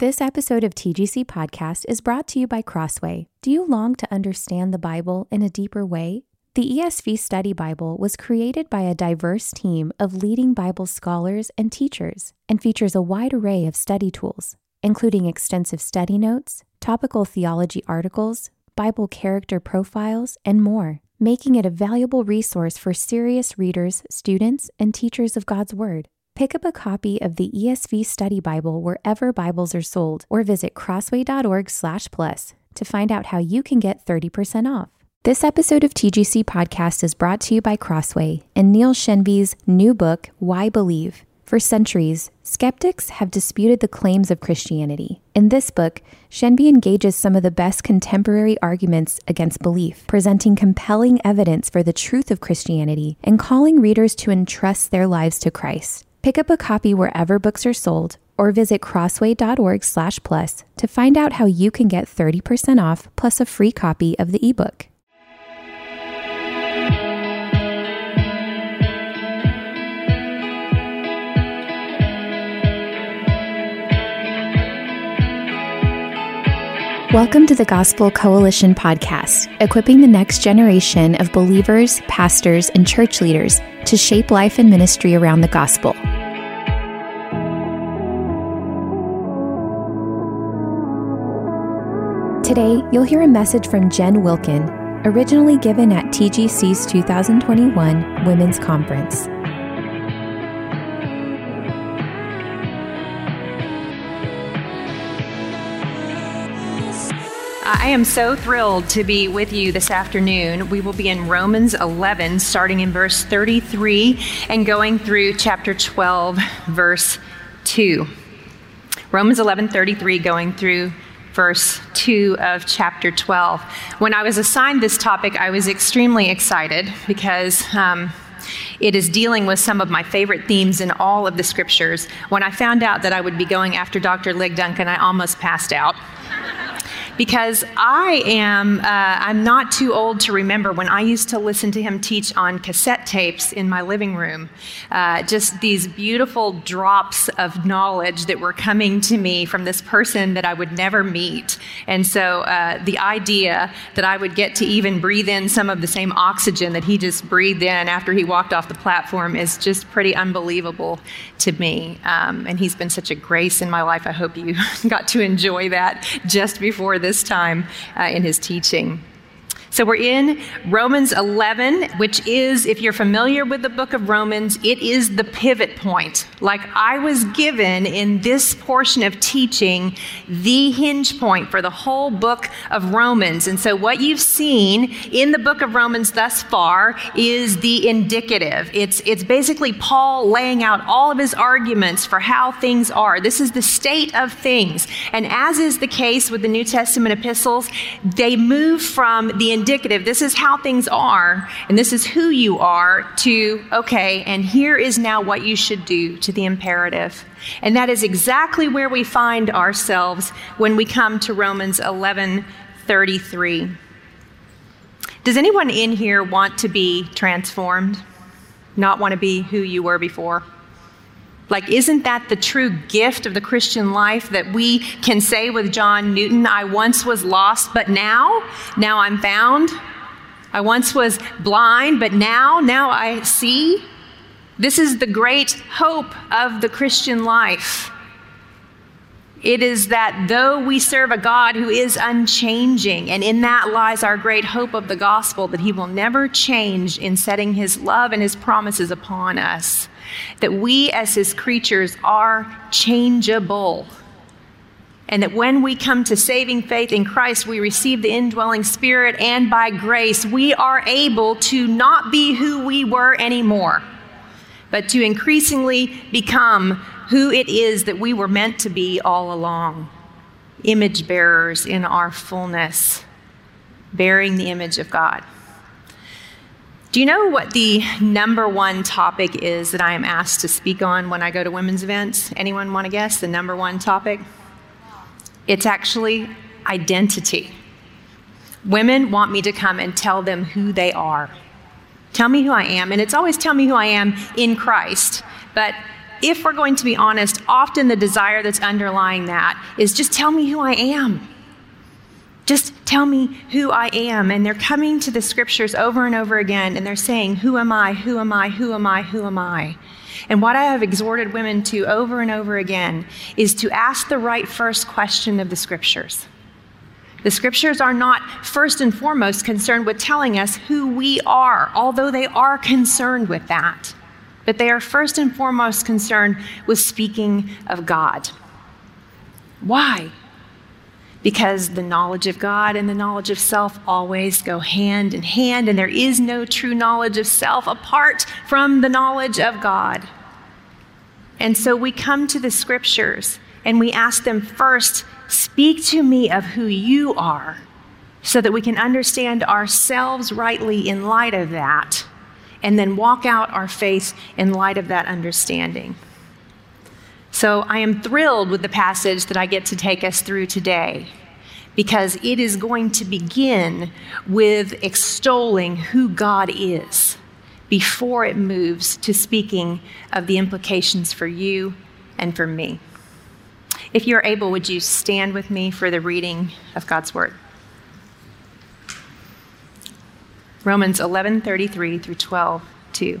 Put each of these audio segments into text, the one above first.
This episode of TGC Podcast is brought to you by Crossway. Do you long to understand the Bible in a deeper way? The ESV Study Bible was created by a diverse team of leading Bible scholars and teachers and features a wide array of study tools, including extensive study notes, topical theology articles, Bible character profiles, and more, making it a valuable resource for serious readers, students, and teachers of God's Word. Pick up a copy of the ESV Study Bible wherever Bibles are sold or visit crossway.org/plus to find out how you can get 30% off. This episode of TGC Podcast is brought to you by Crossway and Neil Shenvi's new book, Why Believe. For centuries, skeptics have disputed the claims of Christianity. In this book, Shenvi engages some of the best contemporary arguments against belief, presenting compelling evidence for the truth of Christianity and calling readers to entrust their lives to Christ. Pick up a copy wherever books are sold or visit crossway.org/plus to find out how you can get 30% off plus a free copy of the ebook. Welcome to the Gospel Coalition podcast, equipping the next generation of believers, pastors, and church leaders to shape life and ministry around the gospel. Today, you'll hear a message from Jen Wilkin, originally given at TGC's 2021 Women's Conference. I am so thrilled to be with you this afternoon. We will be in Romans 11, starting in verse 33 and going through chapter 12, verse 2. Romans 11, 33, going through verse 2 of chapter 12. When I was assigned this topic, I was extremely excited because. Um, it is dealing with some of my favorite themes in all of the scriptures. When I found out that I would be going after Dr. Lig Duncan, I almost passed out because I am, uh, I'm not too old to remember when I used to listen to him teach on cassette tapes in my living room. Uh, just these beautiful drops of knowledge that were coming to me from this person that I would never meet. And so uh, the idea that I would get to even breathe in some of the same oxygen that he just breathed in after he walked off the platform is just pretty unbelievable to me. Um, and he's been such a grace in my life. I hope you got to enjoy that just before this this time uh, in his teaching. So we're in Romans 11, which is, if you're familiar with the book of Romans, it is the pivot point. Like I was given in this portion of teaching, the hinge point for the whole book of Romans. And so what you've seen in the book of Romans thus far is the indicative. It's, it's basically Paul laying out all of his arguments for how things are. This is the state of things. And as is the case with the New Testament epistles, they move from the indicative, this is how things are, and this is who you are, to, okay, and here is now what you should do, to the imperative. And that is exactly where we find ourselves when we come to Romans 11 33. Does anyone in here want to be transformed? Not want to be who you were before? Like, isn't that the true gift of the Christian life that we can say with John Newton, I once was lost, but now, now I'm found? I once was blind, but now, now I see? This is the great hope of the Christian life. It is that though we serve a God who is unchanging, and in that lies our great hope of the gospel, that he will never change in setting his love and his promises upon us that we as his creatures are changeable. And that when we come to saving faith in Christ, we receive the indwelling spirit, and by grace, we are able to not be who we were anymore, but to increasingly become who it is that we were meant to be all along image bearers in our fullness, bearing the image of God. Do you know what the number one topic is that I am asked to speak on when I go to women's events? Anyone want to guess the number one topic? It's actually identity. Women want me to come and tell them who they are. Tell me who I am. And it's always tell me who I am in Christ. But if we're going to be honest, often the desire that's underlying that is just tell me who I am. Just tell me who I am. And they're coming to the scriptures over and over again and they're saying, Who am I? Who am I? Who am I? Who am I? And what I have exhorted women to over and over again is to ask the right first question of the scriptures. The scriptures are not first and foremost concerned with telling us who we are, although they are concerned with that. But they are first and foremost concerned with speaking of God. Why? Because the knowledge of God and the knowledge of self always go hand in hand, and there is no true knowledge of self apart from the knowledge of God. And so we come to the scriptures and we ask them first, speak to me of who you are, so that we can understand ourselves rightly in light of that, and then walk out our faith in light of that understanding. So I am thrilled with the passage that I get to take us through today because it is going to begin with extolling who God is before it moves to speaking of the implications for you and for me. If you're able, would you stand with me for the reading of God's Word? Romans 11:33 through 12:2.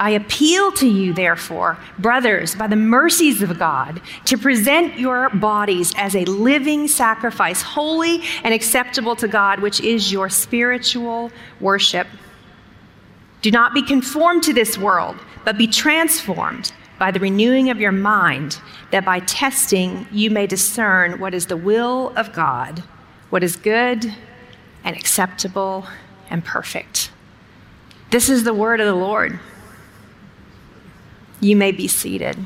I appeal to you, therefore, brothers, by the mercies of God, to present your bodies as a living sacrifice, holy and acceptable to God, which is your spiritual worship. Do not be conformed to this world, but be transformed by the renewing of your mind, that by testing you may discern what is the will of God, what is good and acceptable and perfect. This is the word of the Lord. You may be seated.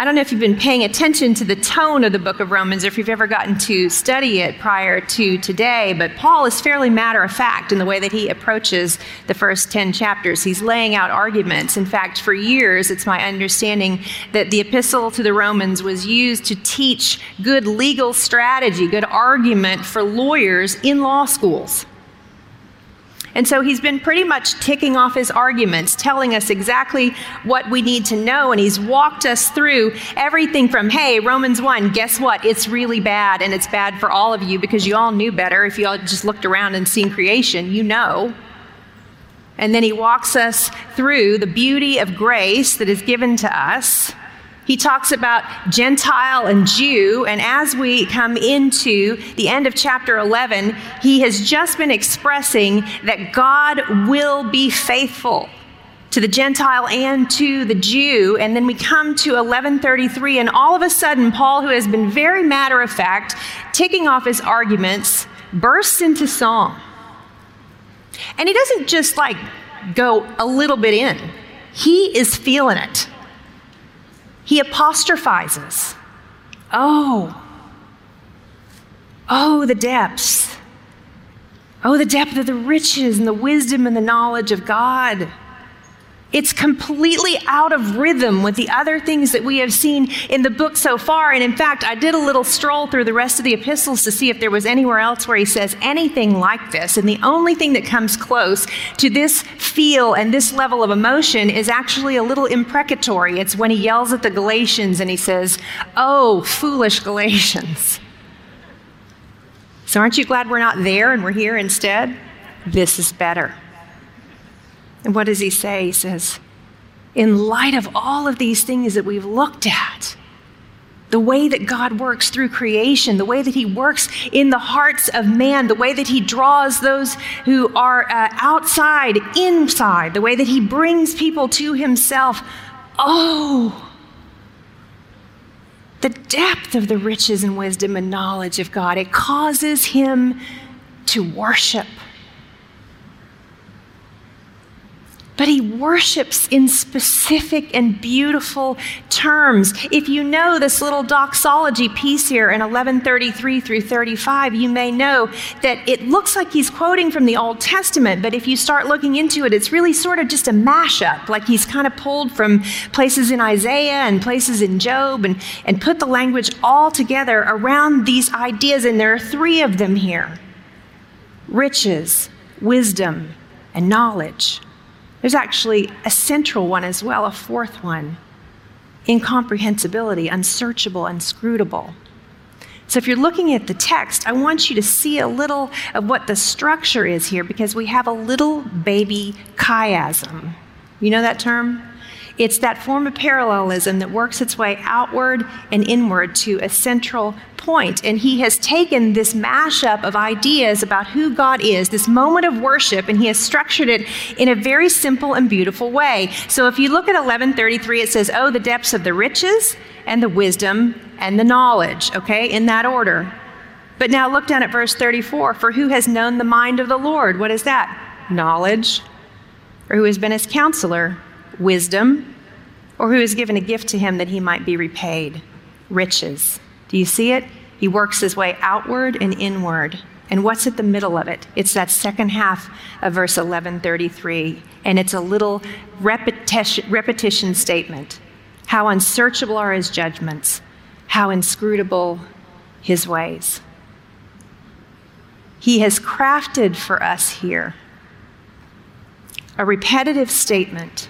I don't know if you've been paying attention to the tone of the book of Romans, or if you've ever gotten to study it prior to today, but Paul is fairly matter of fact in the way that he approaches the first 10 chapters. He's laying out arguments. In fact, for years, it's my understanding that the epistle to the Romans was used to teach good legal strategy, good argument for lawyers in law schools. And so he's been pretty much ticking off his arguments, telling us exactly what we need to know. And he's walked us through everything from, hey, Romans 1, guess what? It's really bad. And it's bad for all of you because you all knew better. If you all just looked around and seen creation, you know. And then he walks us through the beauty of grace that is given to us he talks about Gentile and Jew, and as we come into the end of chapter 11, he has just been expressing that God will be faithful to the Gentile and to the Jew. And then we come to 1133, and all of a sudden, Paul, who has been very matter of fact, ticking off his arguments, bursts into song. And he doesn't just like go a little bit in, he is feeling it he apostrophizes. Oh, oh, the depths. Oh, the depth of the riches and the wisdom and the knowledge of God. It's completely out of rhythm with the other things that we have seen in the book so far. And in fact, I did a little stroll through the rest of the epistles to see if there was anywhere else where he says anything like this. And the only thing that comes close to this feel and this level of emotion is actually a little imprecatory. It's when he yells at the Galatians and he says, Oh, foolish Galatians. So aren't you glad we're not there and we're here instead? This is better. And what does he say? He says, in light of all of these things that we've looked at, the way that God works through creation, the way that He works in the hearts of man, the way that He draws those who are uh, outside inside, the way that He brings people to Himself. Oh, the depth of the riches and wisdom and knowledge of God. It causes Him to worship. But he worships in specific and beautiful terms. If you know this little doxology piece here in 1133 through 35, you may know that it looks like he's quoting from the Old Testament, but if you start looking into it, it's really sort of just a mashup, like he's kind of pulled from places in Isaiah and places in Job and, and put the language all together around these ideas, and there are three of them here riches, wisdom, and knowledge. There's actually a central one as well, a fourth one incomprehensibility, unsearchable, unscrutable. So, if you're looking at the text, I want you to see a little of what the structure is here because we have a little baby chiasm. You know that term? It's that form of parallelism that works its way outward and inward to a central point. And he has taken this mashup of ideas about who God is, this moment of worship, and he has structured it in a very simple and beautiful way. So if you look at 1133, it says, Oh, the depths of the riches and the wisdom and the knowledge, okay, in that order. But now look down at verse 34 For who has known the mind of the Lord? What is that? Knowledge. Or who has been his counselor? Wisdom, or who has given a gift to him that he might be repaid? Riches. Do you see it? He works his way outward and inward. And what's at the middle of it? It's that second half of verse 1133. And it's a little repetition, repetition statement. How unsearchable are his judgments, how inscrutable his ways. He has crafted for us here a repetitive statement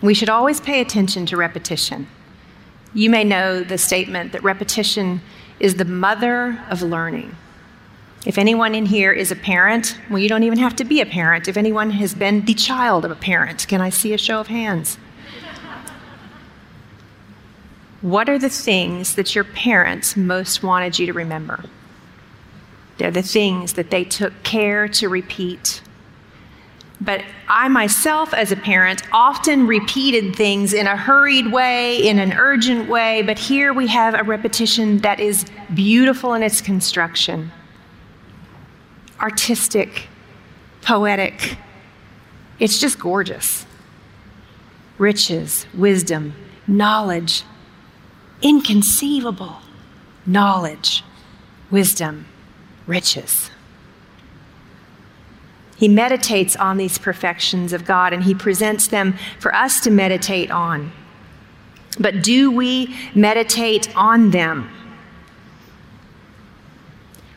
we should always pay attention to repetition. You may know the statement that repetition is the mother of learning. If anyone in here is a parent, well, you don't even have to be a parent. If anyone has been the child of a parent, can I see a show of hands? What are the things that your parents most wanted you to remember? They're the things that they took care to repeat but I myself, as a parent, often repeated things in a hurried way, in an urgent way, but here we have a repetition that is beautiful in its construction, artistic, poetic. It's just gorgeous. Riches, wisdom, knowledge, inconceivable knowledge, wisdom, riches. He meditates on these perfections of God and he presents them for us to meditate on. But do we meditate on them?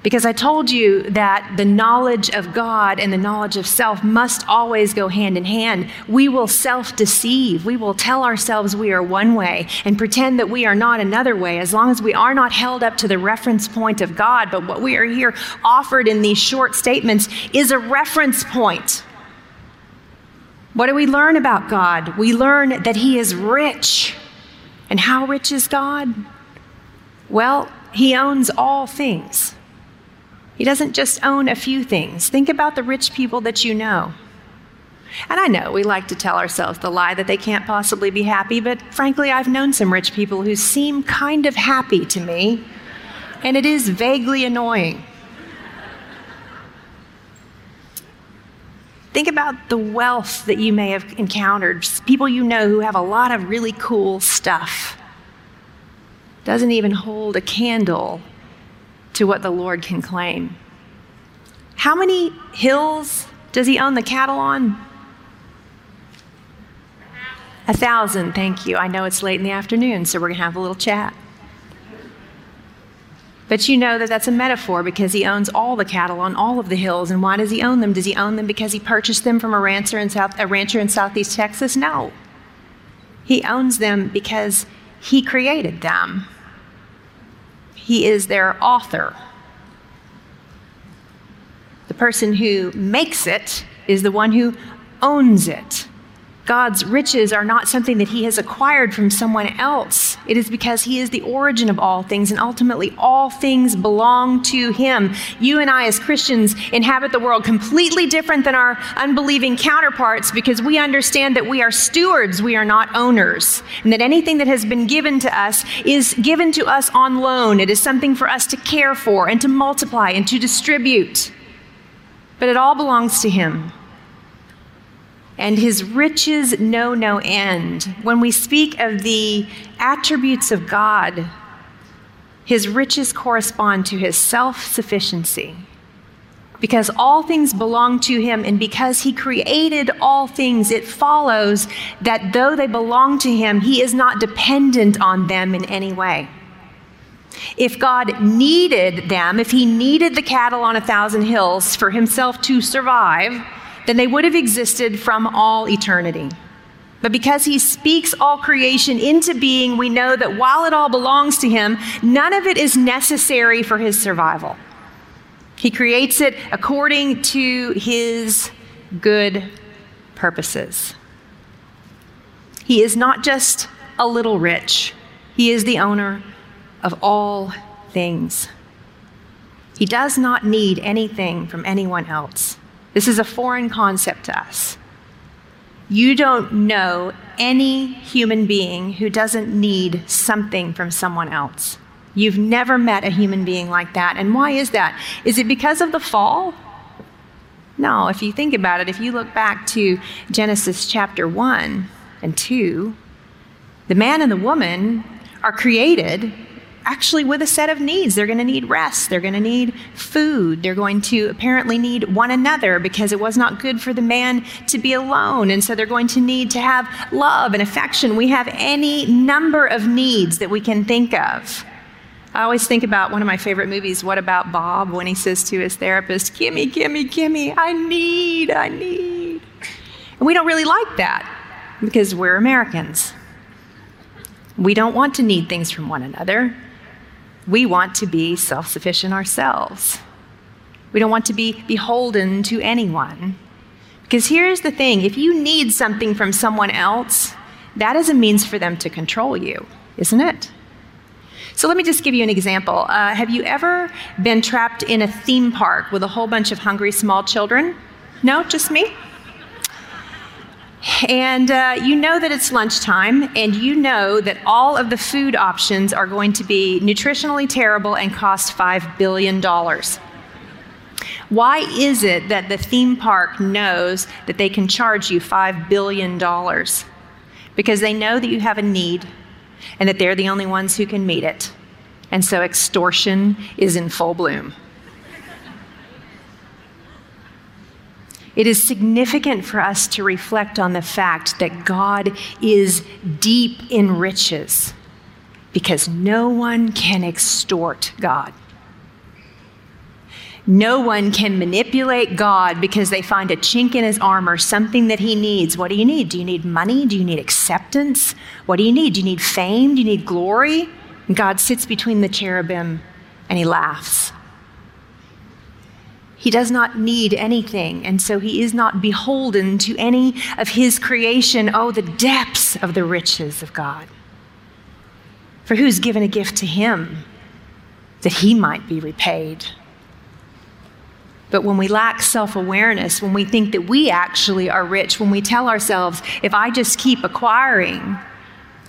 Because I told you that the knowledge of God and the knowledge of self must always go hand in hand. We will self deceive. We will tell ourselves we are one way and pretend that we are not another way as long as we are not held up to the reference point of God. But what we are here offered in these short statements is a reference point. What do we learn about God? We learn that He is rich. And how rich is God? Well, He owns all things. He doesn't just own a few things. Think about the rich people that you know. And I know we like to tell ourselves the lie that they can't possibly be happy, but frankly, I've known some rich people who seem kind of happy to me, and it is vaguely annoying. Think about the wealth that you may have encountered, people you know who have a lot of really cool stuff. Doesn't even hold a candle to what the Lord can claim. How many hills does he own the cattle on? A thousand, thank you. I know it's late in the afternoon, so we're going to have a little chat. But you know that that's a metaphor because he owns all the cattle on all of the hills. And why does he own them? Does he own them because he purchased them from a rancher in, South, a rancher in southeast Texas? No. He owns them because he created them. He is their author. The person who makes it is the one who owns it. God's riches are not something that he has acquired from someone else. It is because he is the origin of all things, and ultimately all things belong to him. You and I, as Christians, inhabit the world completely different than our unbelieving counterparts because we understand that we are stewards, we are not owners, and that anything that has been given to us is given to us on loan. It is something for us to care for and to multiply and to distribute. but it all belongs to Him. And His riches know no end. When we speak of the attributes of God, His riches correspond to His self sufficiency because all things belong to him, and because he created all things, it follows that though they belong to him, he is not dependent on them in any way. If God needed them, if he needed the cattle on a thousand hills for himself to survive, then they would have existed from all eternity. But because he speaks all creation into being, we know that while it all belongs to him, none of it is necessary for his survival. He creates it according to his good purposes. He is not just a little rich, he is the owner of all things. He does not need anything from anyone else. This is a foreign concept to us. You don't know any human being who doesn't need something from someone else. You've never met a human being like that. And why is that? Is it because of the fall? No, if you think about it, if you look back to Genesis chapter 1 and 2, the man and the woman are created actually with a set of needs. They're going to need rest. They're going to need food. They're going to apparently need one another because it was not good for the man to be alone. And so they're going to need to have love and affection. We have any number of needs that we can think of. I always think about one of my favorite movies, What About Bob, when he says to his therapist, Kimmy, Kimmy, Kimmy, I need, I need. And we don't really like that because we're Americans. We don't want to need things from one another. We want to be self sufficient ourselves. We don't want to be beholden to anyone. Because here's the thing if you need something from someone else, that is a means for them to control you, isn't it? So let me just give you an example. Uh, have you ever been trapped in a theme park with a whole bunch of hungry small children? No, just me? And uh, you know that it's lunchtime, and you know that all of the food options are going to be nutritionally terrible and cost $5 billion. Why is it that the theme park knows that they can charge you $5 billion? Because they know that you have a need and that they're the only ones who can meet it. And so extortion is in full bloom. It is significant for us to reflect on the fact that God is deep in riches because no one can extort God. No one can manipulate God because they find a chink in his armor, something that he needs. What do you need? Do you need money? Do you need acceptance? What do you need? Do you need fame? Do you need glory? And God sits between the cherubim and he laughs. He does not need anything, and so he is not beholden to any of his creation. Oh, the depths of the riches of God. For who's given a gift to him that he might be repaid? But when we lack self awareness, when we think that we actually are rich, when we tell ourselves, if I just keep acquiring,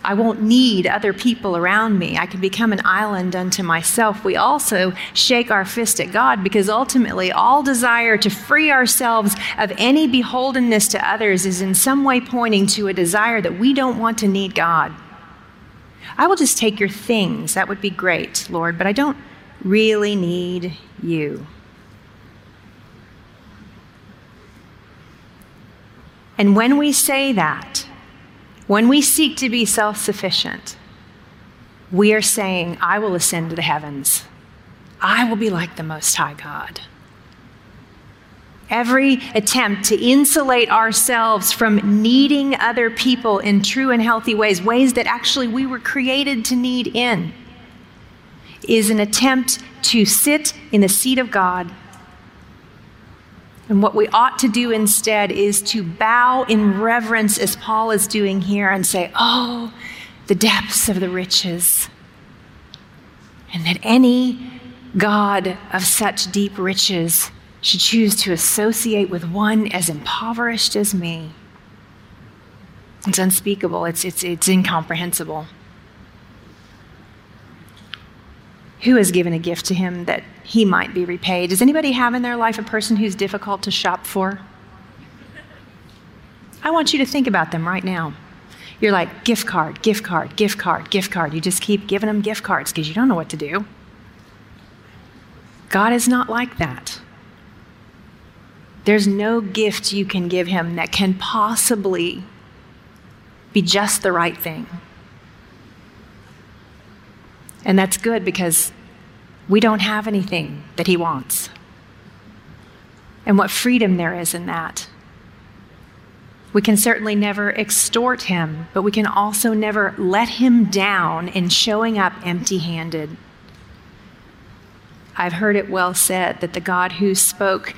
I won't need other people around me. I can become an island unto myself. We also shake our fist at God because ultimately all desire to free ourselves of any beholdenness to others is in some way pointing to a desire that we don't want to need God. I will just take your things. That would be great, Lord, but I don't really need you. And when we say that, when we seek to be self sufficient, we are saying, I will ascend to the heavens. I will be like the Most High God. Every attempt to insulate ourselves from needing other people in true and healthy ways, ways that actually we were created to need in, is an attempt to sit in the seat of God and what we ought to do instead is to bow in reverence, as Paul is doing here, and say, Oh, the depths of the riches. And that any God of such deep riches should choose to associate with one as impoverished as me. It's unspeakable, it's, it's, it's incomprehensible. Who has given a gift to him that he might be repaid? Does anybody have in their life a person who's difficult to shop for? I want you to think about them right now. You're like, gift card, gift card, gift card, gift card. You just keep giving them gift cards because you don't know what to do. God is not like that. There's no gift you can give him that can possibly be just the right thing. And that's good because we don't have anything that he wants. And what freedom there is in that. We can certainly never extort him, but we can also never let him down in showing up empty handed. I've heard it well said that the God who spoke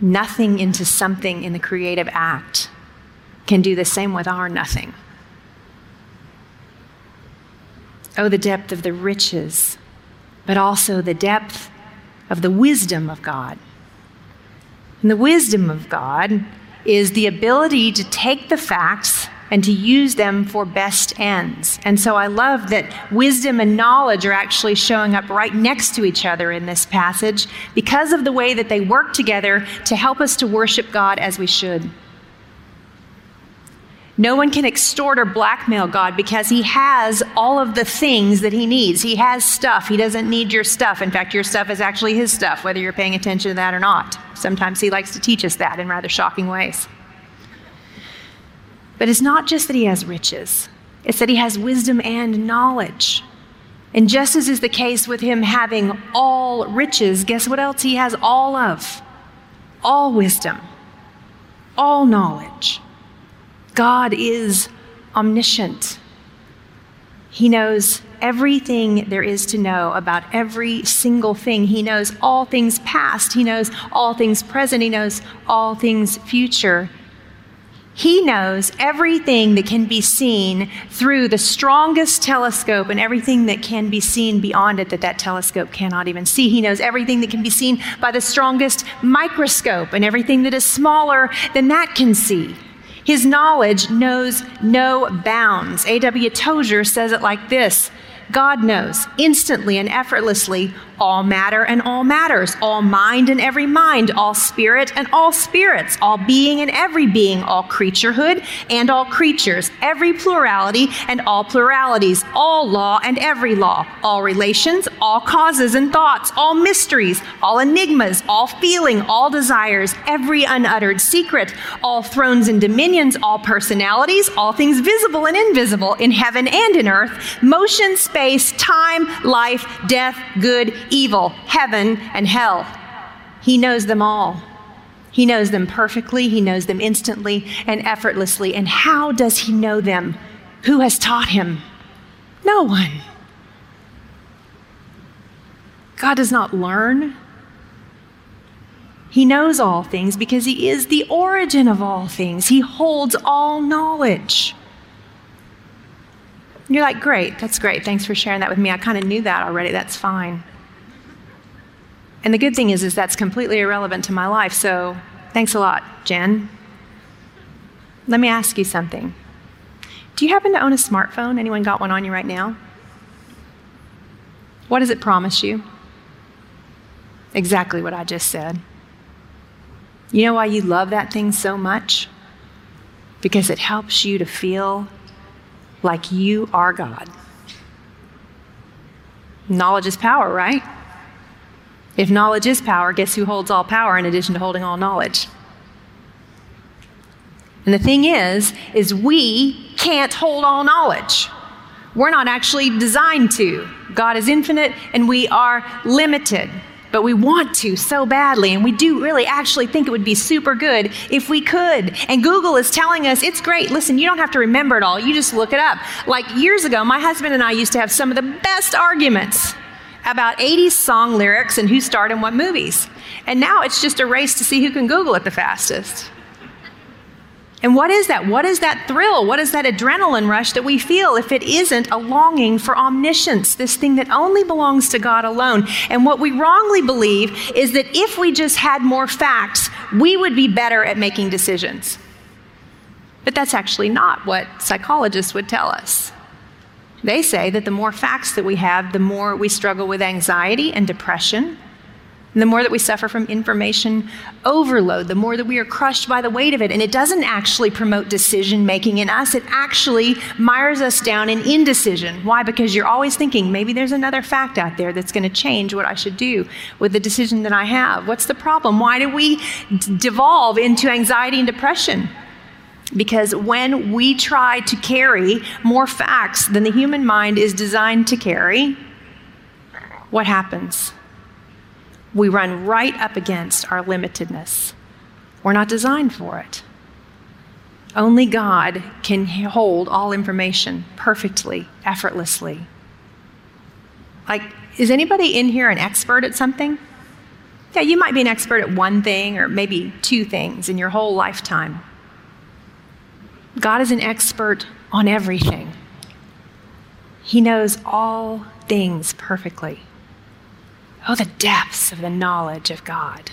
nothing into something in the creative act can do the same with our nothing. Oh, the depth of the riches, but also the depth of the wisdom of God. And the wisdom of God is the ability to take the facts and to use them for best ends. And so I love that wisdom and knowledge are actually showing up right next to each other in this passage because of the way that they work together to help us to worship God as we should. No one can extort or blackmail God because He has all of the things that He needs. He has stuff. He doesn't need your stuff. In fact, your stuff is actually His stuff, whether you're paying attention to that or not. Sometimes He likes to teach us that in rather shocking ways. But it's not just that He has riches, it's that He has wisdom and knowledge. And just as is the case with Him having all riches, guess what else He has all of? All wisdom, all knowledge. God is omniscient. He knows everything there is to know about every single thing. He knows all things past. He knows all things present. He knows all things future. He knows everything that can be seen through the strongest telescope and everything that can be seen beyond it that that telescope cannot even see. He knows everything that can be seen by the strongest microscope and everything that is smaller than that can see. His knowledge knows no bounds. A.W. Tozer says it like this God knows instantly and effortlessly all matter and all matters, all mind and every mind, all spirit and all spirits, all being and every being, all creaturehood and all creatures, every plurality and all pluralities, all law and every law, all relations, all causes and thoughts, all mysteries, all enigmas, all feeling, all desires, every unuttered secret, all thrones and dominions, all personalities, all things visible and invisible in heaven and in earth, motion, space, time, life, death, good, evil, heaven, and hell. He knows them all. He knows them perfectly, He knows them instantly and effortlessly. And how does He know them? Who has taught Him? No one. God does not learn. He knows all things because He is the origin of all things. He holds all knowledge. You're like, great, that's great. Thanks for sharing that with me. I kind of knew that already. That's fine. And the good thing is, is that's completely irrelevant to my life. So thanks a lot, Jen. Let me ask you something. Do you happen to own a smartphone? Anyone got one on you right now? What does it promise you? Exactly what I just said. You know why you love that thing so much? Because it helps you to feel like you are God. Knowledge is power, right? If knowledge is power, guess who holds all power in addition to holding all knowledge? And the thing is, is we can't hold all knowledge. We're not actually designed to. God is infinite and we are limited. But we want to so badly, and we do really actually think it would be super good if we could. And Google is telling us it's great. Listen, you don't have to remember it all, you just look it up. Like years ago, my husband and I used to have some of the best arguments about 80s song lyrics and who starred in what movies. And now it's just a race to see who can Google it the fastest. And what is that? What is that thrill? What is that adrenaline rush that we feel if it isn't a longing for omniscience, this thing that only belongs to God alone? And what we wrongly believe is that if we just had more facts, we would be better at making decisions. But that's actually not what psychologists would tell us. They say that the more facts that we have, the more we struggle with anxiety and depression. And the more that we suffer from information overload, the more that we are crushed by the weight of it. And it doesn't actually promote decision making in us, it actually mires us down in indecision. Why? Because you're always thinking, maybe there's another fact out there that's going to change what I should do with the decision that I have. What's the problem? Why do we d- devolve into anxiety and depression? Because when we try to carry more facts than the human mind is designed to carry, what happens? We run right up against our limitedness. We're not designed for it. Only God can hold all information perfectly, effortlessly. Like, is anybody in here an expert at something? Yeah, you might be an expert at one thing or maybe two things in your whole lifetime. God is an expert on everything. He knows all things perfectly. Oh, the depths of the knowledge of God.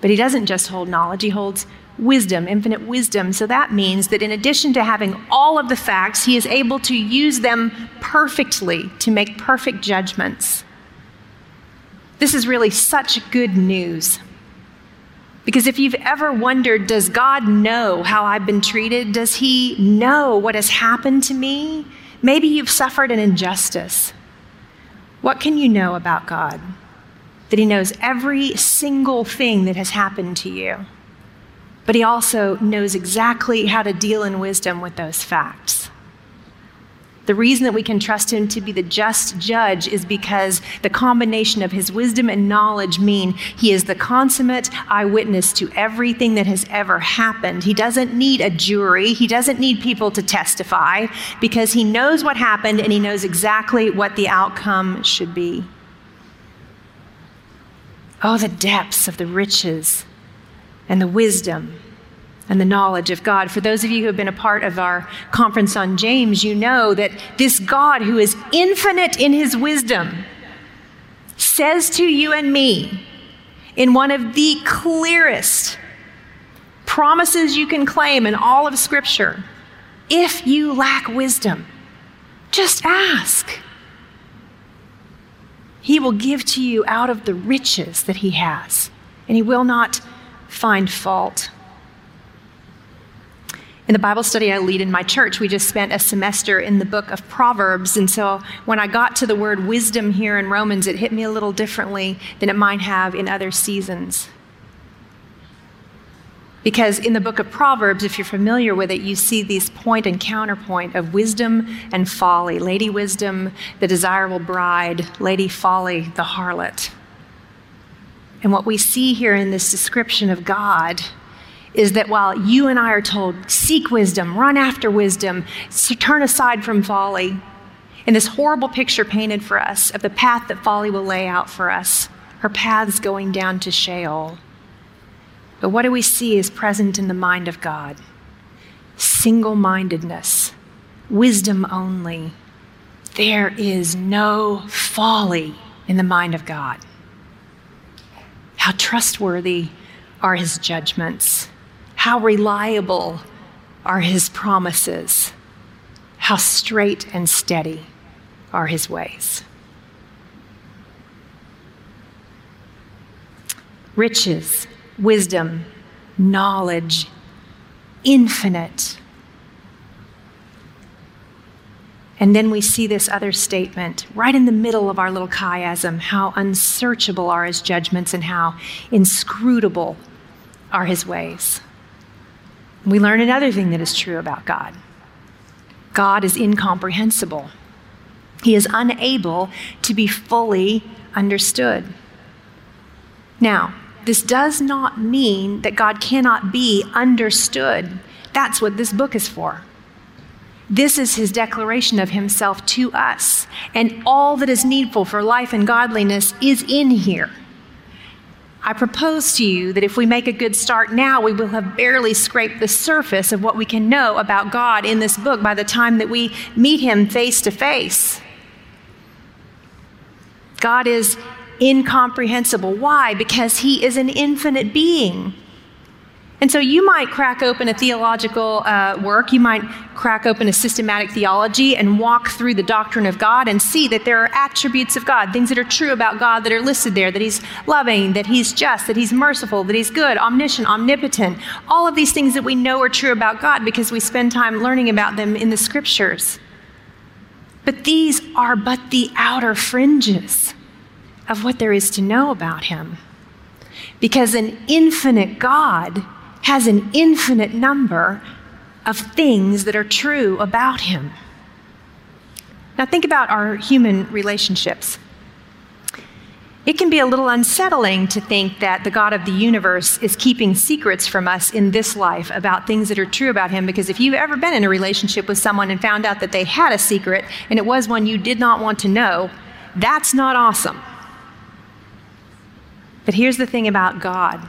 But He doesn't just hold knowledge, He holds wisdom, infinite wisdom. So that means that in addition to having all of the facts, He is able to use them perfectly to make perfect judgments. This is really such good news. Because if you've ever wondered, does God know how I've been treated? Does He know what has happened to me? Maybe you've suffered an injustice. What can you know about God? That He knows every single thing that has happened to you. But He also knows exactly how to deal in wisdom with those facts. The reason that we can trust him to be the just judge is because the combination of his wisdom and knowledge mean he is the consummate eyewitness to everything that has ever happened. He doesn't need a jury, he doesn't need people to testify because he knows what happened and he knows exactly what the outcome should be. Oh, the depths of the riches and the wisdom and the knowledge of God. For those of you who have been a part of our conference on James, you know that this God who is infinite in his wisdom says to you and me in one of the clearest promises you can claim in all of Scripture if you lack wisdom, just ask. He will give to you out of the riches that he has, and he will not find fault. In the Bible study I lead in my church, we just spent a semester in the book of Proverbs. And so when I got to the word wisdom here in Romans, it hit me a little differently than it might have in other seasons. Because in the book of Proverbs, if you're familiar with it, you see these point and counterpoint of wisdom and folly. Lady Wisdom, the desirable bride, Lady Folly, the harlot. And what we see here in this description of God is that while you and I are told, seek wisdom, run after wisdom, turn aside from folly, in this horrible picture painted for us of the path that folly will lay out for us, her paths going down to Sheol. But what do we see is present in the mind of God? Single mindedness, wisdom only. There is no folly in the mind of God. How trustworthy are his judgments. How reliable are his promises? How straight and steady are his ways? Riches, wisdom, knowledge, infinite. And then we see this other statement right in the middle of our little chiasm how unsearchable are his judgments and how inscrutable are his ways. We learn another thing that is true about God God is incomprehensible, He is unable to be fully understood. Now, this does not mean that God cannot be understood. That's what this book is for. This is his declaration of himself to us. And all that is needful for life and godliness is in here. I propose to you that if we make a good start now, we will have barely scraped the surface of what we can know about God in this book by the time that we meet Him face to face. God is incomprehensible. Why? Because He is an infinite being. And so you might crack open a theological uh, work, you might crack open a systematic theology and walk through the doctrine of God and see that there are attributes of God, things that are true about God that are listed there, that He's loving, that He's just, that He's merciful, that He's good, omniscient, omnipotent. All of these things that we know are true about God because we spend time learning about them in the scriptures. But these are but the outer fringes of what there is to know about Him. Because an infinite God has an infinite number of things that are true about him. Now, think about our human relationships. It can be a little unsettling to think that the God of the universe is keeping secrets from us in this life about things that are true about him. Because if you've ever been in a relationship with someone and found out that they had a secret and it was one you did not want to know, that's not awesome. But here's the thing about God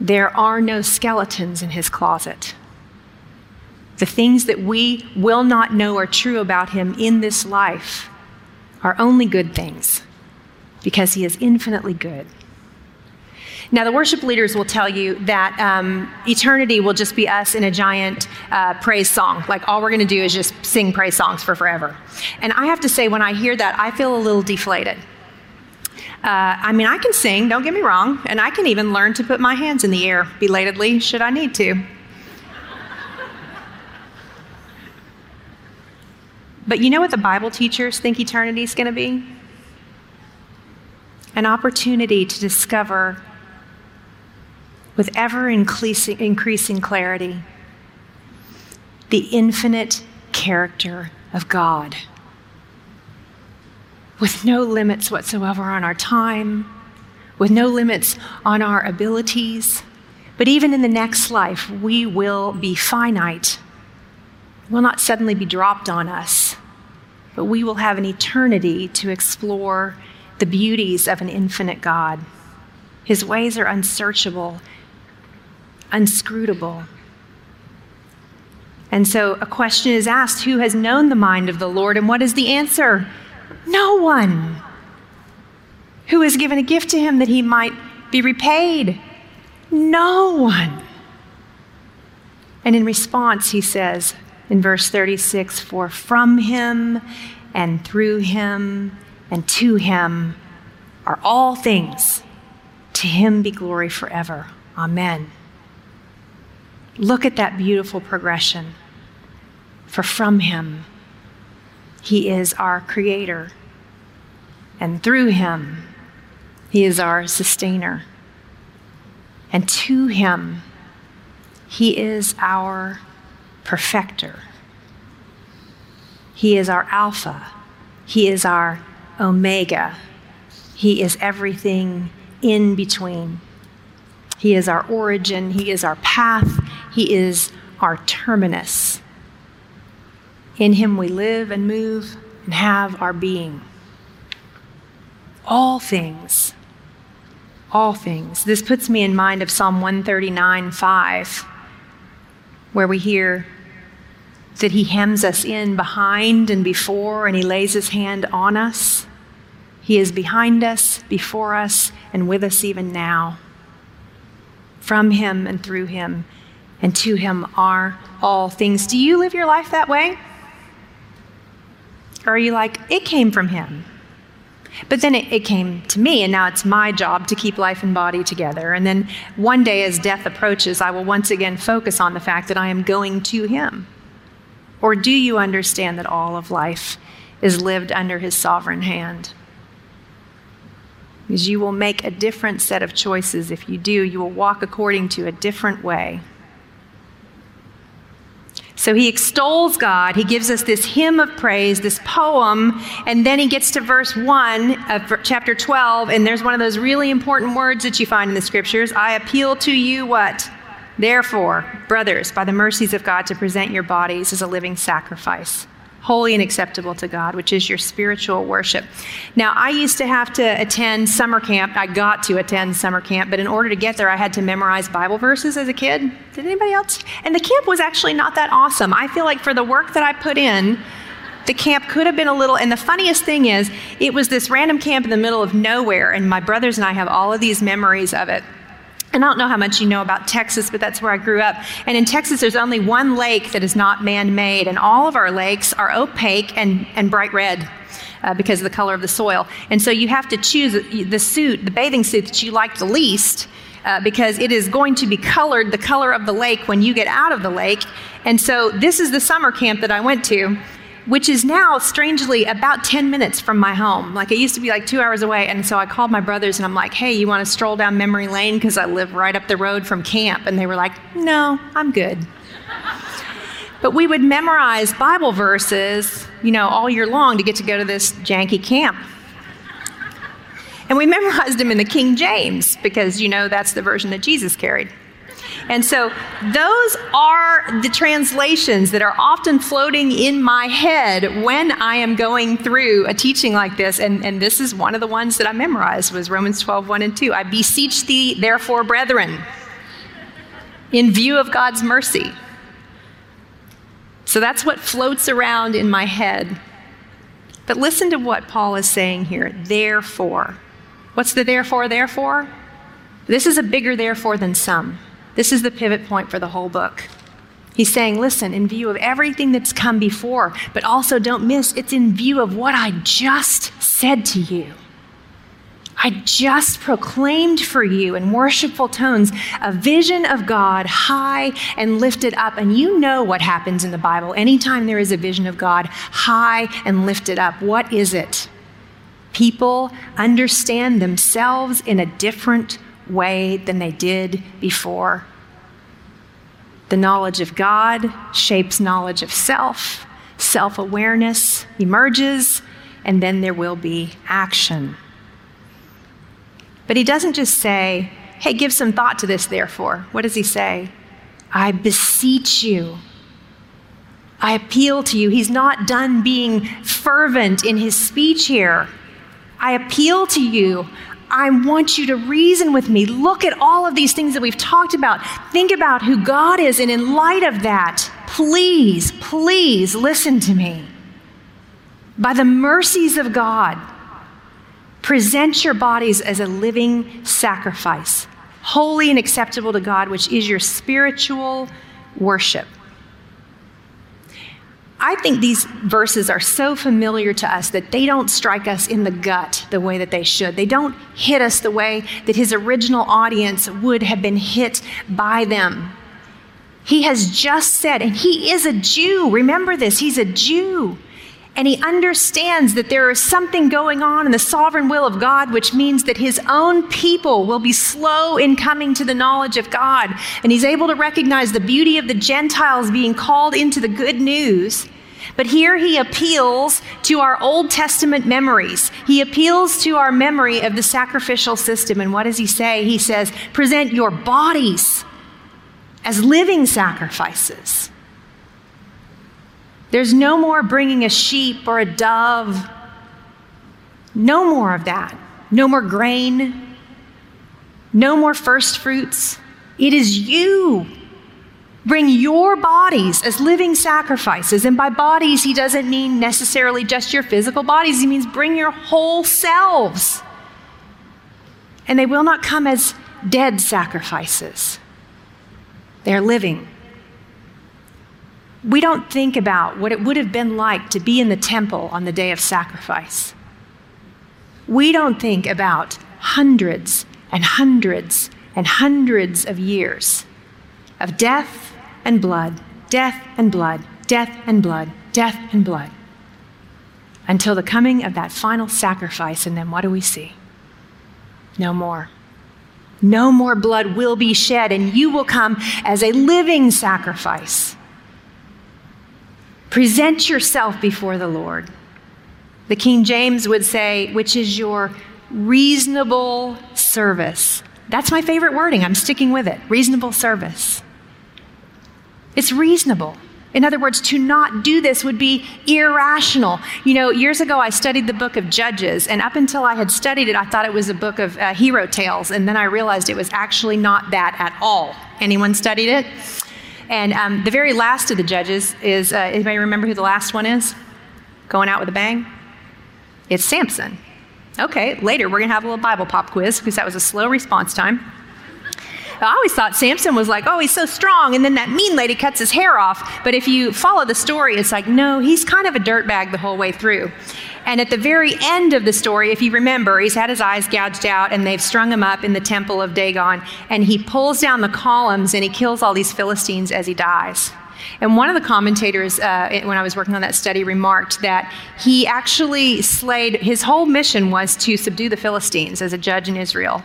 there are no skeletons in his closet. The things that we will not know are true about him in this life are only good things because he is infinitely good. Now, the worship leaders will tell you that um, eternity will just be us in a giant uh, praise song. Like, all we're going to do is just sing praise songs for forever. And I have to say, when I hear that, I feel a little deflated. Uh, I mean, I can sing, don't get me wrong, and I can even learn to put my hands in the air belatedly, should I need to. But you know what the Bible teachers think eternity is going to be? An opportunity to discover with ever increasing, increasing clarity the infinite character of God with no limits whatsoever on our time, with no limits on our abilities. But even in the next life, we will be finite. Will not suddenly be dropped on us, but we will have an eternity to explore the beauties of an infinite God. His ways are unsearchable, unscrutable. And so a question is asked Who has known the mind of the Lord? And what is the answer? No one. Who has given a gift to him that he might be repaid? No one. And in response, he says in verse 36 For from him and through him and to him are all things. To him be glory forever. Amen. Look at that beautiful progression. For from him, he is our creator. And through him, he is our sustainer. And to him, he is our perfecter. He is our Alpha. He is our Omega. He is everything in between. He is our origin. He is our path. He is our terminus. In him we live and move and have our being. All things, all things. This puts me in mind of Psalm 139 5, where we hear that he hems us in behind and before, and he lays his hand on us. He is behind us, before us, and with us even now. From him and through him and to him are all things. Do you live your life that way? Or are you like, it came from him? But then it, it, came to me, and now it's my job to keep life and body together. And then one day, as death approaches, I will once again focus on the fact that I am going to Him. Or do you understand that all of life is lived under His sovereign hand? Because you will make a different set of choices if you do. You will walk according to a different way. So he extols God. He gives us this hymn of praise, this poem, and then he gets to verse 1 of chapter 12, and there's one of those really important words that you find in the scriptures. I appeal to you what? Therefore, brothers, by the mercies of God, to present your bodies as a living sacrifice holy and acceptable to God, which is your spiritual worship. Now, I used to have to attend summer camp. I got to attend summer camp, but in order to get there, I had to memorize Bible verses as a kid. Did anybody else? And the camp was actually not that awesome. I feel like for the work that I put in, the camp could have been a little, and the funniest thing is, it was this random camp in the middle of nowhere, and my brothers and I have all of these memories of it. And I don't know how much you know about Texas, but that's where I grew up. And in Texas, there's only one lake that is not man made, and all of our lakes are opaque and, and bright red. Uh, because of the color of the soil. And so you have to choose the suit, the bathing suit that you like the least, uh, because it is going to be colored the color of the lake when you get out of the lake. And so this is the summer camp that I went to which is now strangely about 10 minutes from my home. Like it used to be like two hours away. And so I called my brothers and I'm like, hey, you want to stroll down memory lane? Because I live right up the road from camp. And they were like, no, I'm good. but we would memorize Bible verses, you know, all year long to get to go to this janky camp. And we memorized them in the King James because, you know, that's the version that Jesus carried. And so those are the translations that are often floating in my head when I am going through a teaching like this. And, and this is one of the ones that I memorized was Romans 12, 1 and 2. I beseech thee, therefore, brethren, in view of God's mercy. So that's what floats around in my head. But listen to what Paul is saying here. Therefore. What's the therefore, therefore? This is a bigger therefore than some. This is the pivot point for the whole book. He's saying, listen, in view of everything that's come before, but also don't miss, it's in view of what I just said to you. I just proclaimed for you in worshipful tones a vision of God high and lifted up. And you know what happens in the Bible. Anytime there is a vision of God high and lifted up, what is it? People understand themselves in a different way than they did before. The knowledge of God shapes knowledge of self, self awareness emerges, and then there will be action. But he doesn't just say, hey, give some thought to this, therefore. What does he say? I beseech you. I appeal to you. He's not done being fervent in his speech here. I appeal to you. I want you to reason with me. Look at all of these things that we've talked about. Think about who God is. And in light of that, please, please listen to me. By the mercies of God, present your bodies as a living sacrifice, holy and acceptable to God, which is your spiritual worship. I think these verses are so familiar to us that they don't strike us in the gut the way that they should. They don't hit us the way that his original audience would have been hit by them. He has just said, and he is a Jew. Remember this, he's a Jew. And he understands that there is something going on in the sovereign will of God, which means that his own people will be slow in coming to the knowledge of God. And he's able to recognize the beauty of the Gentiles being called into the good news. But here he appeals to our Old Testament memories. He appeals to our memory of the sacrificial system. And what does he say? He says, present your bodies as living sacrifices. There's no more bringing a sheep or a dove. No more of that. No more grain. No more first fruits. It is you. Bring your bodies as living sacrifices. And by bodies, he doesn't mean necessarily just your physical bodies, he means bring your whole selves. And they will not come as dead sacrifices, they're living we don't think about what it would have been like to be in the temple on the day of sacrifice. We don't think about hundreds and hundreds and hundreds of years of death and blood, death and blood, death and blood, death and blood, until the coming of that final sacrifice. And then what do we see? No more. No more blood will be shed, and you will come as a living sacrifice Present yourself before the Lord. The King James would say, which is your reasonable service. That's my favorite wording. I'm sticking with it. Reasonable service. It's reasonable. In other words, to not do this would be irrational. You know, years ago I studied the book of Judges, and up until I had studied it, I thought it was a book of uh, hero tales, and then I realized it was actually not that at all. Anyone studied it? And um, the very last of the judges is uh, anybody remember who the last one is? Going out with a bang? It's Samson. Okay, later we're going to have a little Bible pop quiz because that was a slow response time. I always thought Samson was like, oh, he's so strong. And then that mean lady cuts his hair off. But if you follow the story, it's like, no, he's kind of a dirtbag the whole way through. And at the very end of the story, if you remember, he's had his eyes gouged out and they've strung him up in the temple of Dagon. And he pulls down the columns and he kills all these Philistines as he dies. And one of the commentators, uh, when I was working on that study, remarked that he actually slayed, his whole mission was to subdue the Philistines as a judge in Israel.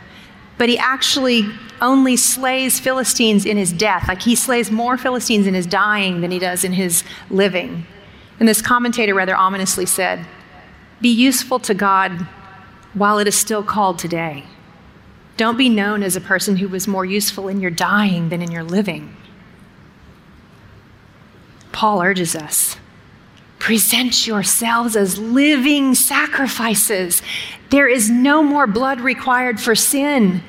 But he actually only slays Philistines in his death. Like he slays more Philistines in his dying than he does in his living. And this commentator rather ominously said, Be useful to God while it is still called today. Don't be known as a person who was more useful in your dying than in your living. Paul urges us present yourselves as living sacrifices. There is no more blood required for sin.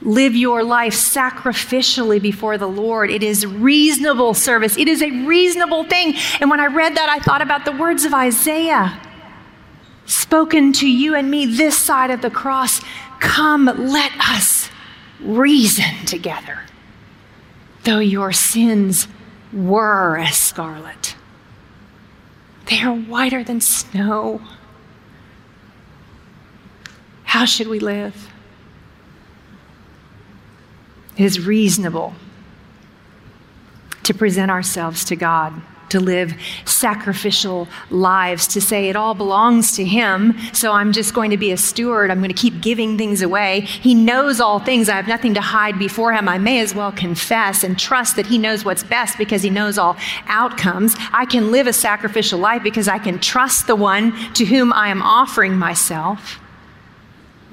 Live your life sacrificially before the Lord. It is reasonable service. It is a reasonable thing. And when I read that, I thought about the words of Isaiah spoken to you and me this side of the cross. Come, let us reason together. Though your sins were as scarlet. They are whiter than snow. How should we live? It is reasonable to present ourselves to God to live sacrificial lives, to say it all belongs to Him, so I'm just going to be a steward. I'm going to keep giving things away. He knows all things. I have nothing to hide before Him. I may as well confess and trust that He knows what's best because He knows all outcomes. I can live a sacrificial life because I can trust the one to whom I am offering myself.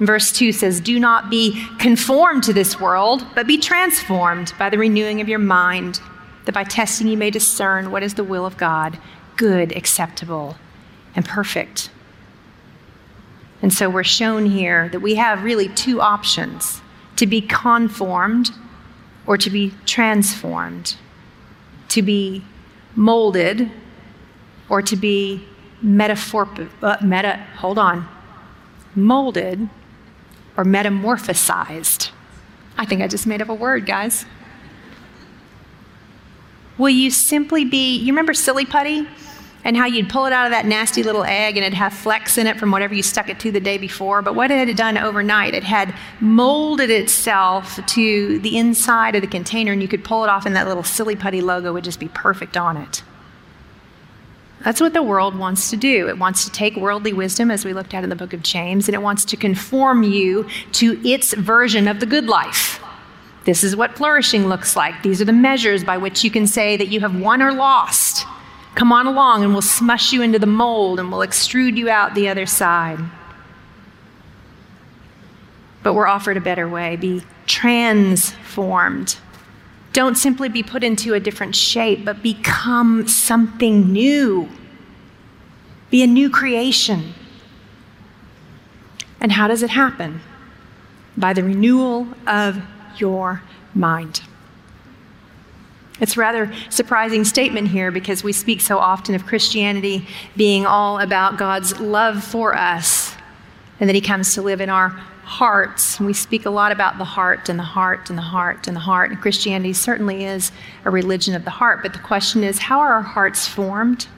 Verse 2 says, Do not be conformed to this world, but be transformed by the renewing of your mind that by testing you may discern what is the will of God, good, acceptable, and perfect. And so we're shown here that we have really two options to be conformed or to be transformed, to be molded or to be metaphor, uh, meta, hold on, molded or metamorphosized. I think I just made up a word, guys. Will you simply be, you remember silly putty? And how you'd pull it out of that nasty little egg and it'd have flecks in it from whatever you stuck it to the day before. But what had it had done overnight, it had molded itself to the inside of the container and you could pull it off and that little silly putty logo would just be perfect on it. That's what the world wants to do. It wants to take worldly wisdom, as we looked at in the book of James, and it wants to conform you to its version of the good life. This is what flourishing looks like. These are the measures by which you can say that you have won or lost. Come on along and we'll smush you into the mold and we'll extrude you out the other side. But we're offered a better way be transformed. Don't simply be put into a different shape, but become something new. Be a new creation. And how does it happen? By the renewal of your mind. It's a rather surprising statement here because we speak so often of Christianity being all about God's love for us and that He comes to live in our hearts. And we speak a lot about the heart and the heart and the heart and the heart. And Christianity certainly is a religion of the heart. But the question is how are our hearts formed?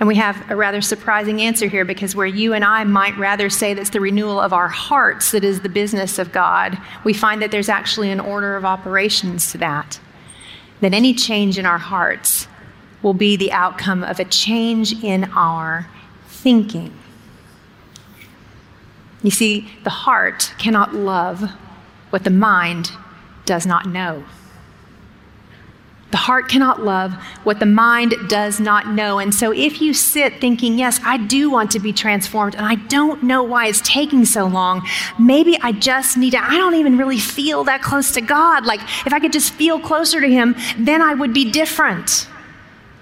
And we have a rather surprising answer here because where you and I might rather say that's the renewal of our hearts that is the business of God, we find that there's actually an order of operations to that. That any change in our hearts will be the outcome of a change in our thinking. You see, the heart cannot love what the mind does not know. The heart cannot love what the mind does not know. And so, if you sit thinking, yes, I do want to be transformed, and I don't know why it's taking so long, maybe I just need to, I don't even really feel that close to God. Like, if I could just feel closer to Him, then I would be different.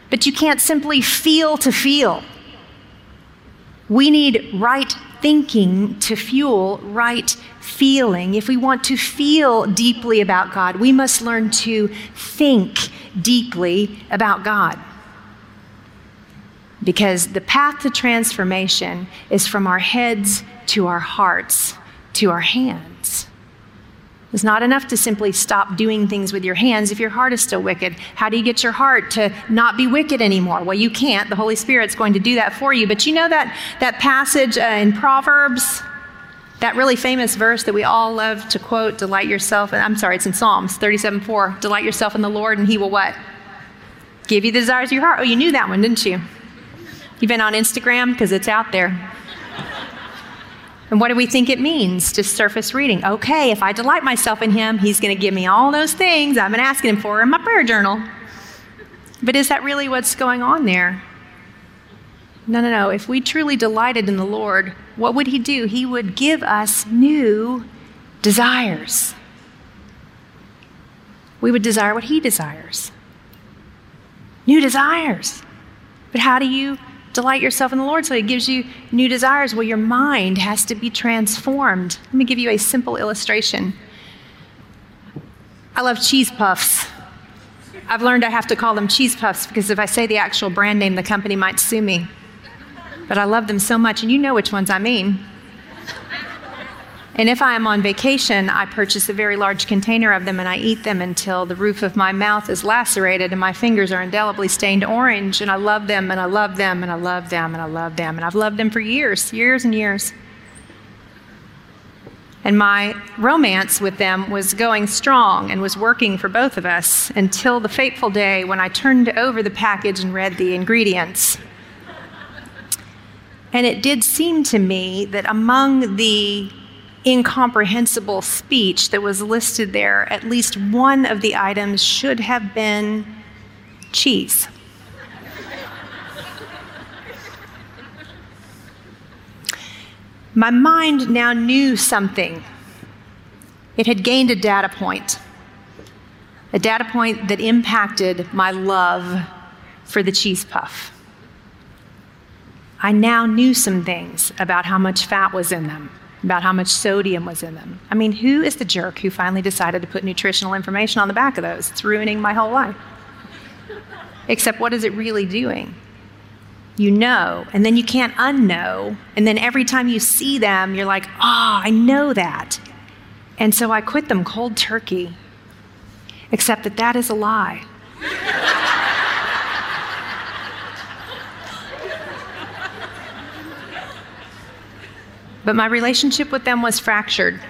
But you can't simply feel to feel. We need right thinking to fuel right feeling. If we want to feel deeply about God, we must learn to think deeply about God. Because the path to transformation is from our heads to our hearts to our hands. It's not enough to simply stop doing things with your hands if your heart is still wicked. How do you get your heart to not be wicked anymore? Well, you can't. The Holy Spirit's going to do that for you. But you know that, that passage uh, in Proverbs, that really famous verse that we all love to quote, delight yourself, I'm sorry, it's in Psalms 37 4. Delight yourself in the Lord, and he will what? Give you the desires of your heart. Oh, you knew that one, didn't you? You've been on Instagram because it's out there. And what do we think it means? Just surface reading. Okay, if I delight myself in Him, He's going to give me all those things I've been asking Him for in my prayer journal. But is that really what's going on there? No, no, no. If we truly delighted in the Lord, what would He do? He would give us new desires. We would desire what He desires. New desires. But how do you Delight yourself in the Lord so He gives you new desires. Well, your mind has to be transformed. Let me give you a simple illustration. I love cheese puffs. I've learned I have to call them cheese puffs because if I say the actual brand name, the company might sue me. But I love them so much, and you know which ones I mean. And if I am on vacation, I purchase a very large container of them and I eat them until the roof of my mouth is lacerated and my fingers are indelibly stained orange. And I love them and I love them and I love them and I love them. And I've loved them for years, years and years. And my romance with them was going strong and was working for both of us until the fateful day when I turned over the package and read the ingredients. And it did seem to me that among the incomprehensible speech that was listed there, at least one of the items should have been cheese. My mind now knew something. It had gained a data point, a data point that impacted my love for the cheese puff. I now knew some things about how much fat was in them about how much sodium was in them. I mean, who is the jerk who finally decided to put nutritional information on the back of those? It's ruining my whole life. Except, what is it really doing? You know, and then you can't unknow. And then every time you see them, you're like, ah, oh, I know that. And so I quit them cold turkey. Except that that is a lie. But my relationship with them was fractured.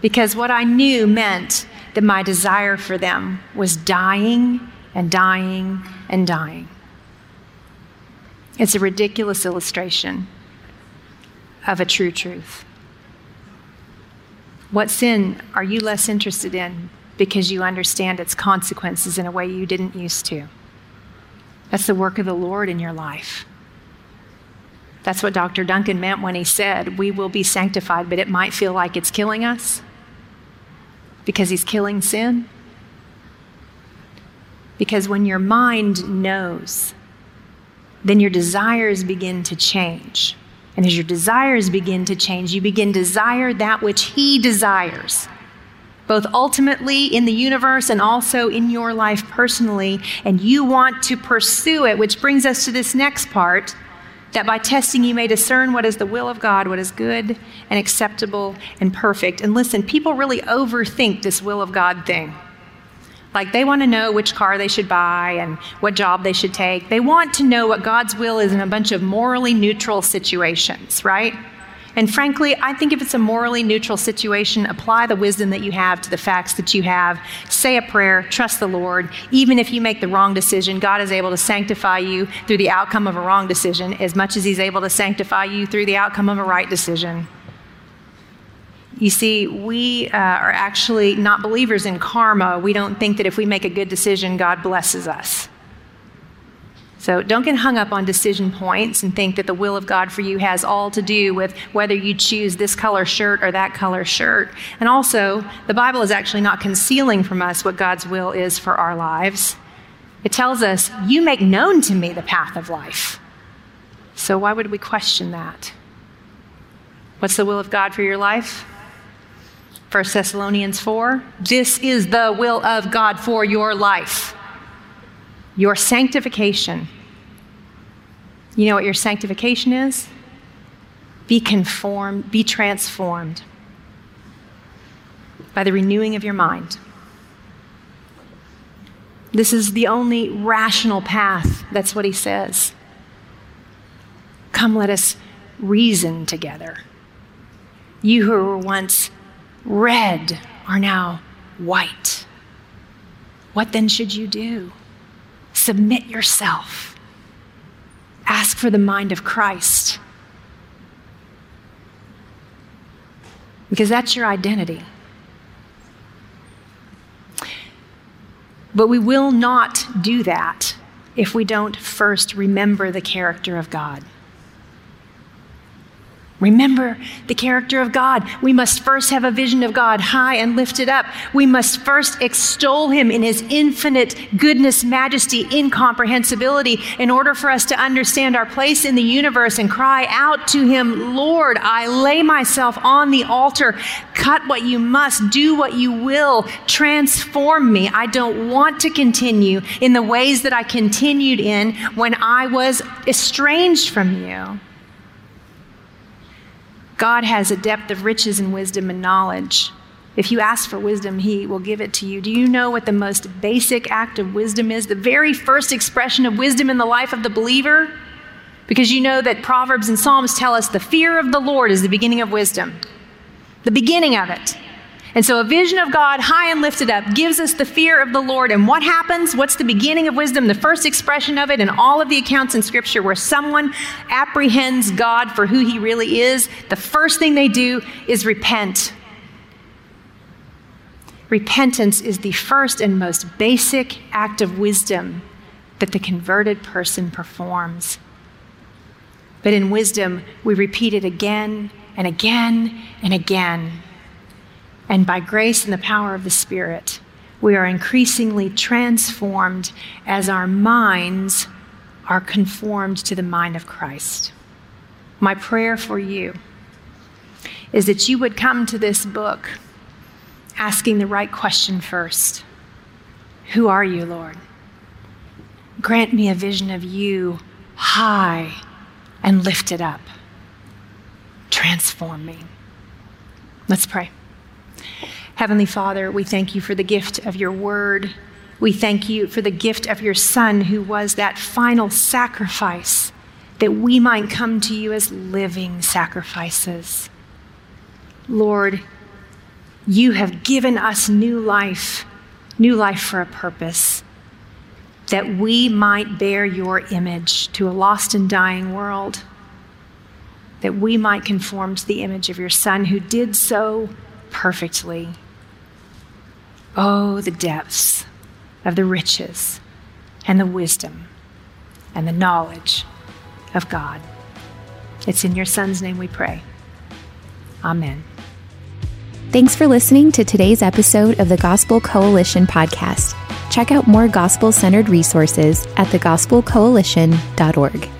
because what I knew meant that my desire for them was dying and dying and dying. It's a ridiculous illustration of a true truth. What sin are you less interested in because you understand its consequences in a way you didn't used to? That's the work of the Lord in your life. That's what Dr. Duncan meant when he said, We will be sanctified, but it might feel like it's killing us because he's killing sin. Because when your mind knows, then your desires begin to change. And as your desires begin to change, you begin to desire that which he desires, both ultimately in the universe and also in your life personally. And you want to pursue it, which brings us to this next part that by testing you may discern what is the will of God, what is good and acceptable and perfect. And listen, people really overthink this will of God thing. Like they want to know which car they should buy and what job they should take. They want to know what God's will is in a bunch of morally neutral situations, right? And frankly, I think if it's a morally neutral situation, apply the wisdom that you have to the facts that you have. Say a prayer, trust the Lord. Even if you make the wrong decision, God is able to sanctify you through the outcome of a wrong decision as much as He's able to sanctify you through the outcome of a right decision. You see, we uh, are actually not believers in karma. We don't think that if we make a good decision, God blesses us. So don't get hung up on decision points and think that the will of God for you has all to do with whether you choose this color shirt or that color shirt. And also, the Bible is actually not concealing from us what God's will is for our lives. It tells us, You make known to me the path of life. So why would we question that? What's the will of God for your life? 1 Thessalonians 4 This is the will of God for your life. Your sanctification you know what your sanctification is? Be conformed, be transformed by the renewing of your mind. This is the only rational path. That's what he says. Come, let us reason together. You who were once red are now white. What then should you do? Submit yourself. Ask for the mind of Christ. Because that's your identity. But we will not do that if we don't first remember the character of God. Remember the character of God. We must first have a vision of God high and lifted up. We must first extol him in his infinite goodness, majesty, incomprehensibility in order for us to understand our place in the universe and cry out to him, Lord, I lay myself on the altar. Cut what you must, do what you will, transform me. I don't want to continue in the ways that I continued in when I was estranged from you. God has a depth of riches and wisdom and knowledge. If you ask for wisdom, He will give it to you. Do you know what the most basic act of wisdom is? The very first expression of wisdom in the life of the believer? Because you know that Proverbs and Psalms tell us the fear of the Lord is the beginning of wisdom. The beginning of it. And so a vision of God high and lifted up gives us the fear of the Lord. And what happens? What's the beginning of wisdom? The first expression of it in all of the accounts in Scripture where someone apprehends God for who he really is, the first thing they do is repent. Repentance is the first and most basic act of wisdom that the converted person performs. But in wisdom, we repeat it again and again and again and by grace and the power of the Spirit, we are increasingly transformed as our minds are conformed to the mind of Christ. My prayer for you is that you would come to this book asking the right question first Who are you, Lord? Grant me a vision of you high and lifted up. Transform me. Let's pray. Heavenly Father, we thank you for the gift of your word. We thank you for the gift of your Son, who was that final sacrifice that we might come to you as living sacrifices. Lord, you have given us new life, new life for a purpose, that we might bear your image to a lost and dying world, that we might conform to the image of your Son, who did so perfectly. Oh, the depths of the riches and the wisdom and the knowledge of God. It's in your Son's name we pray. Amen. Thanks for listening to today's episode of the Gospel Coalition podcast. Check out more gospel centered resources at thegospelcoalition.org.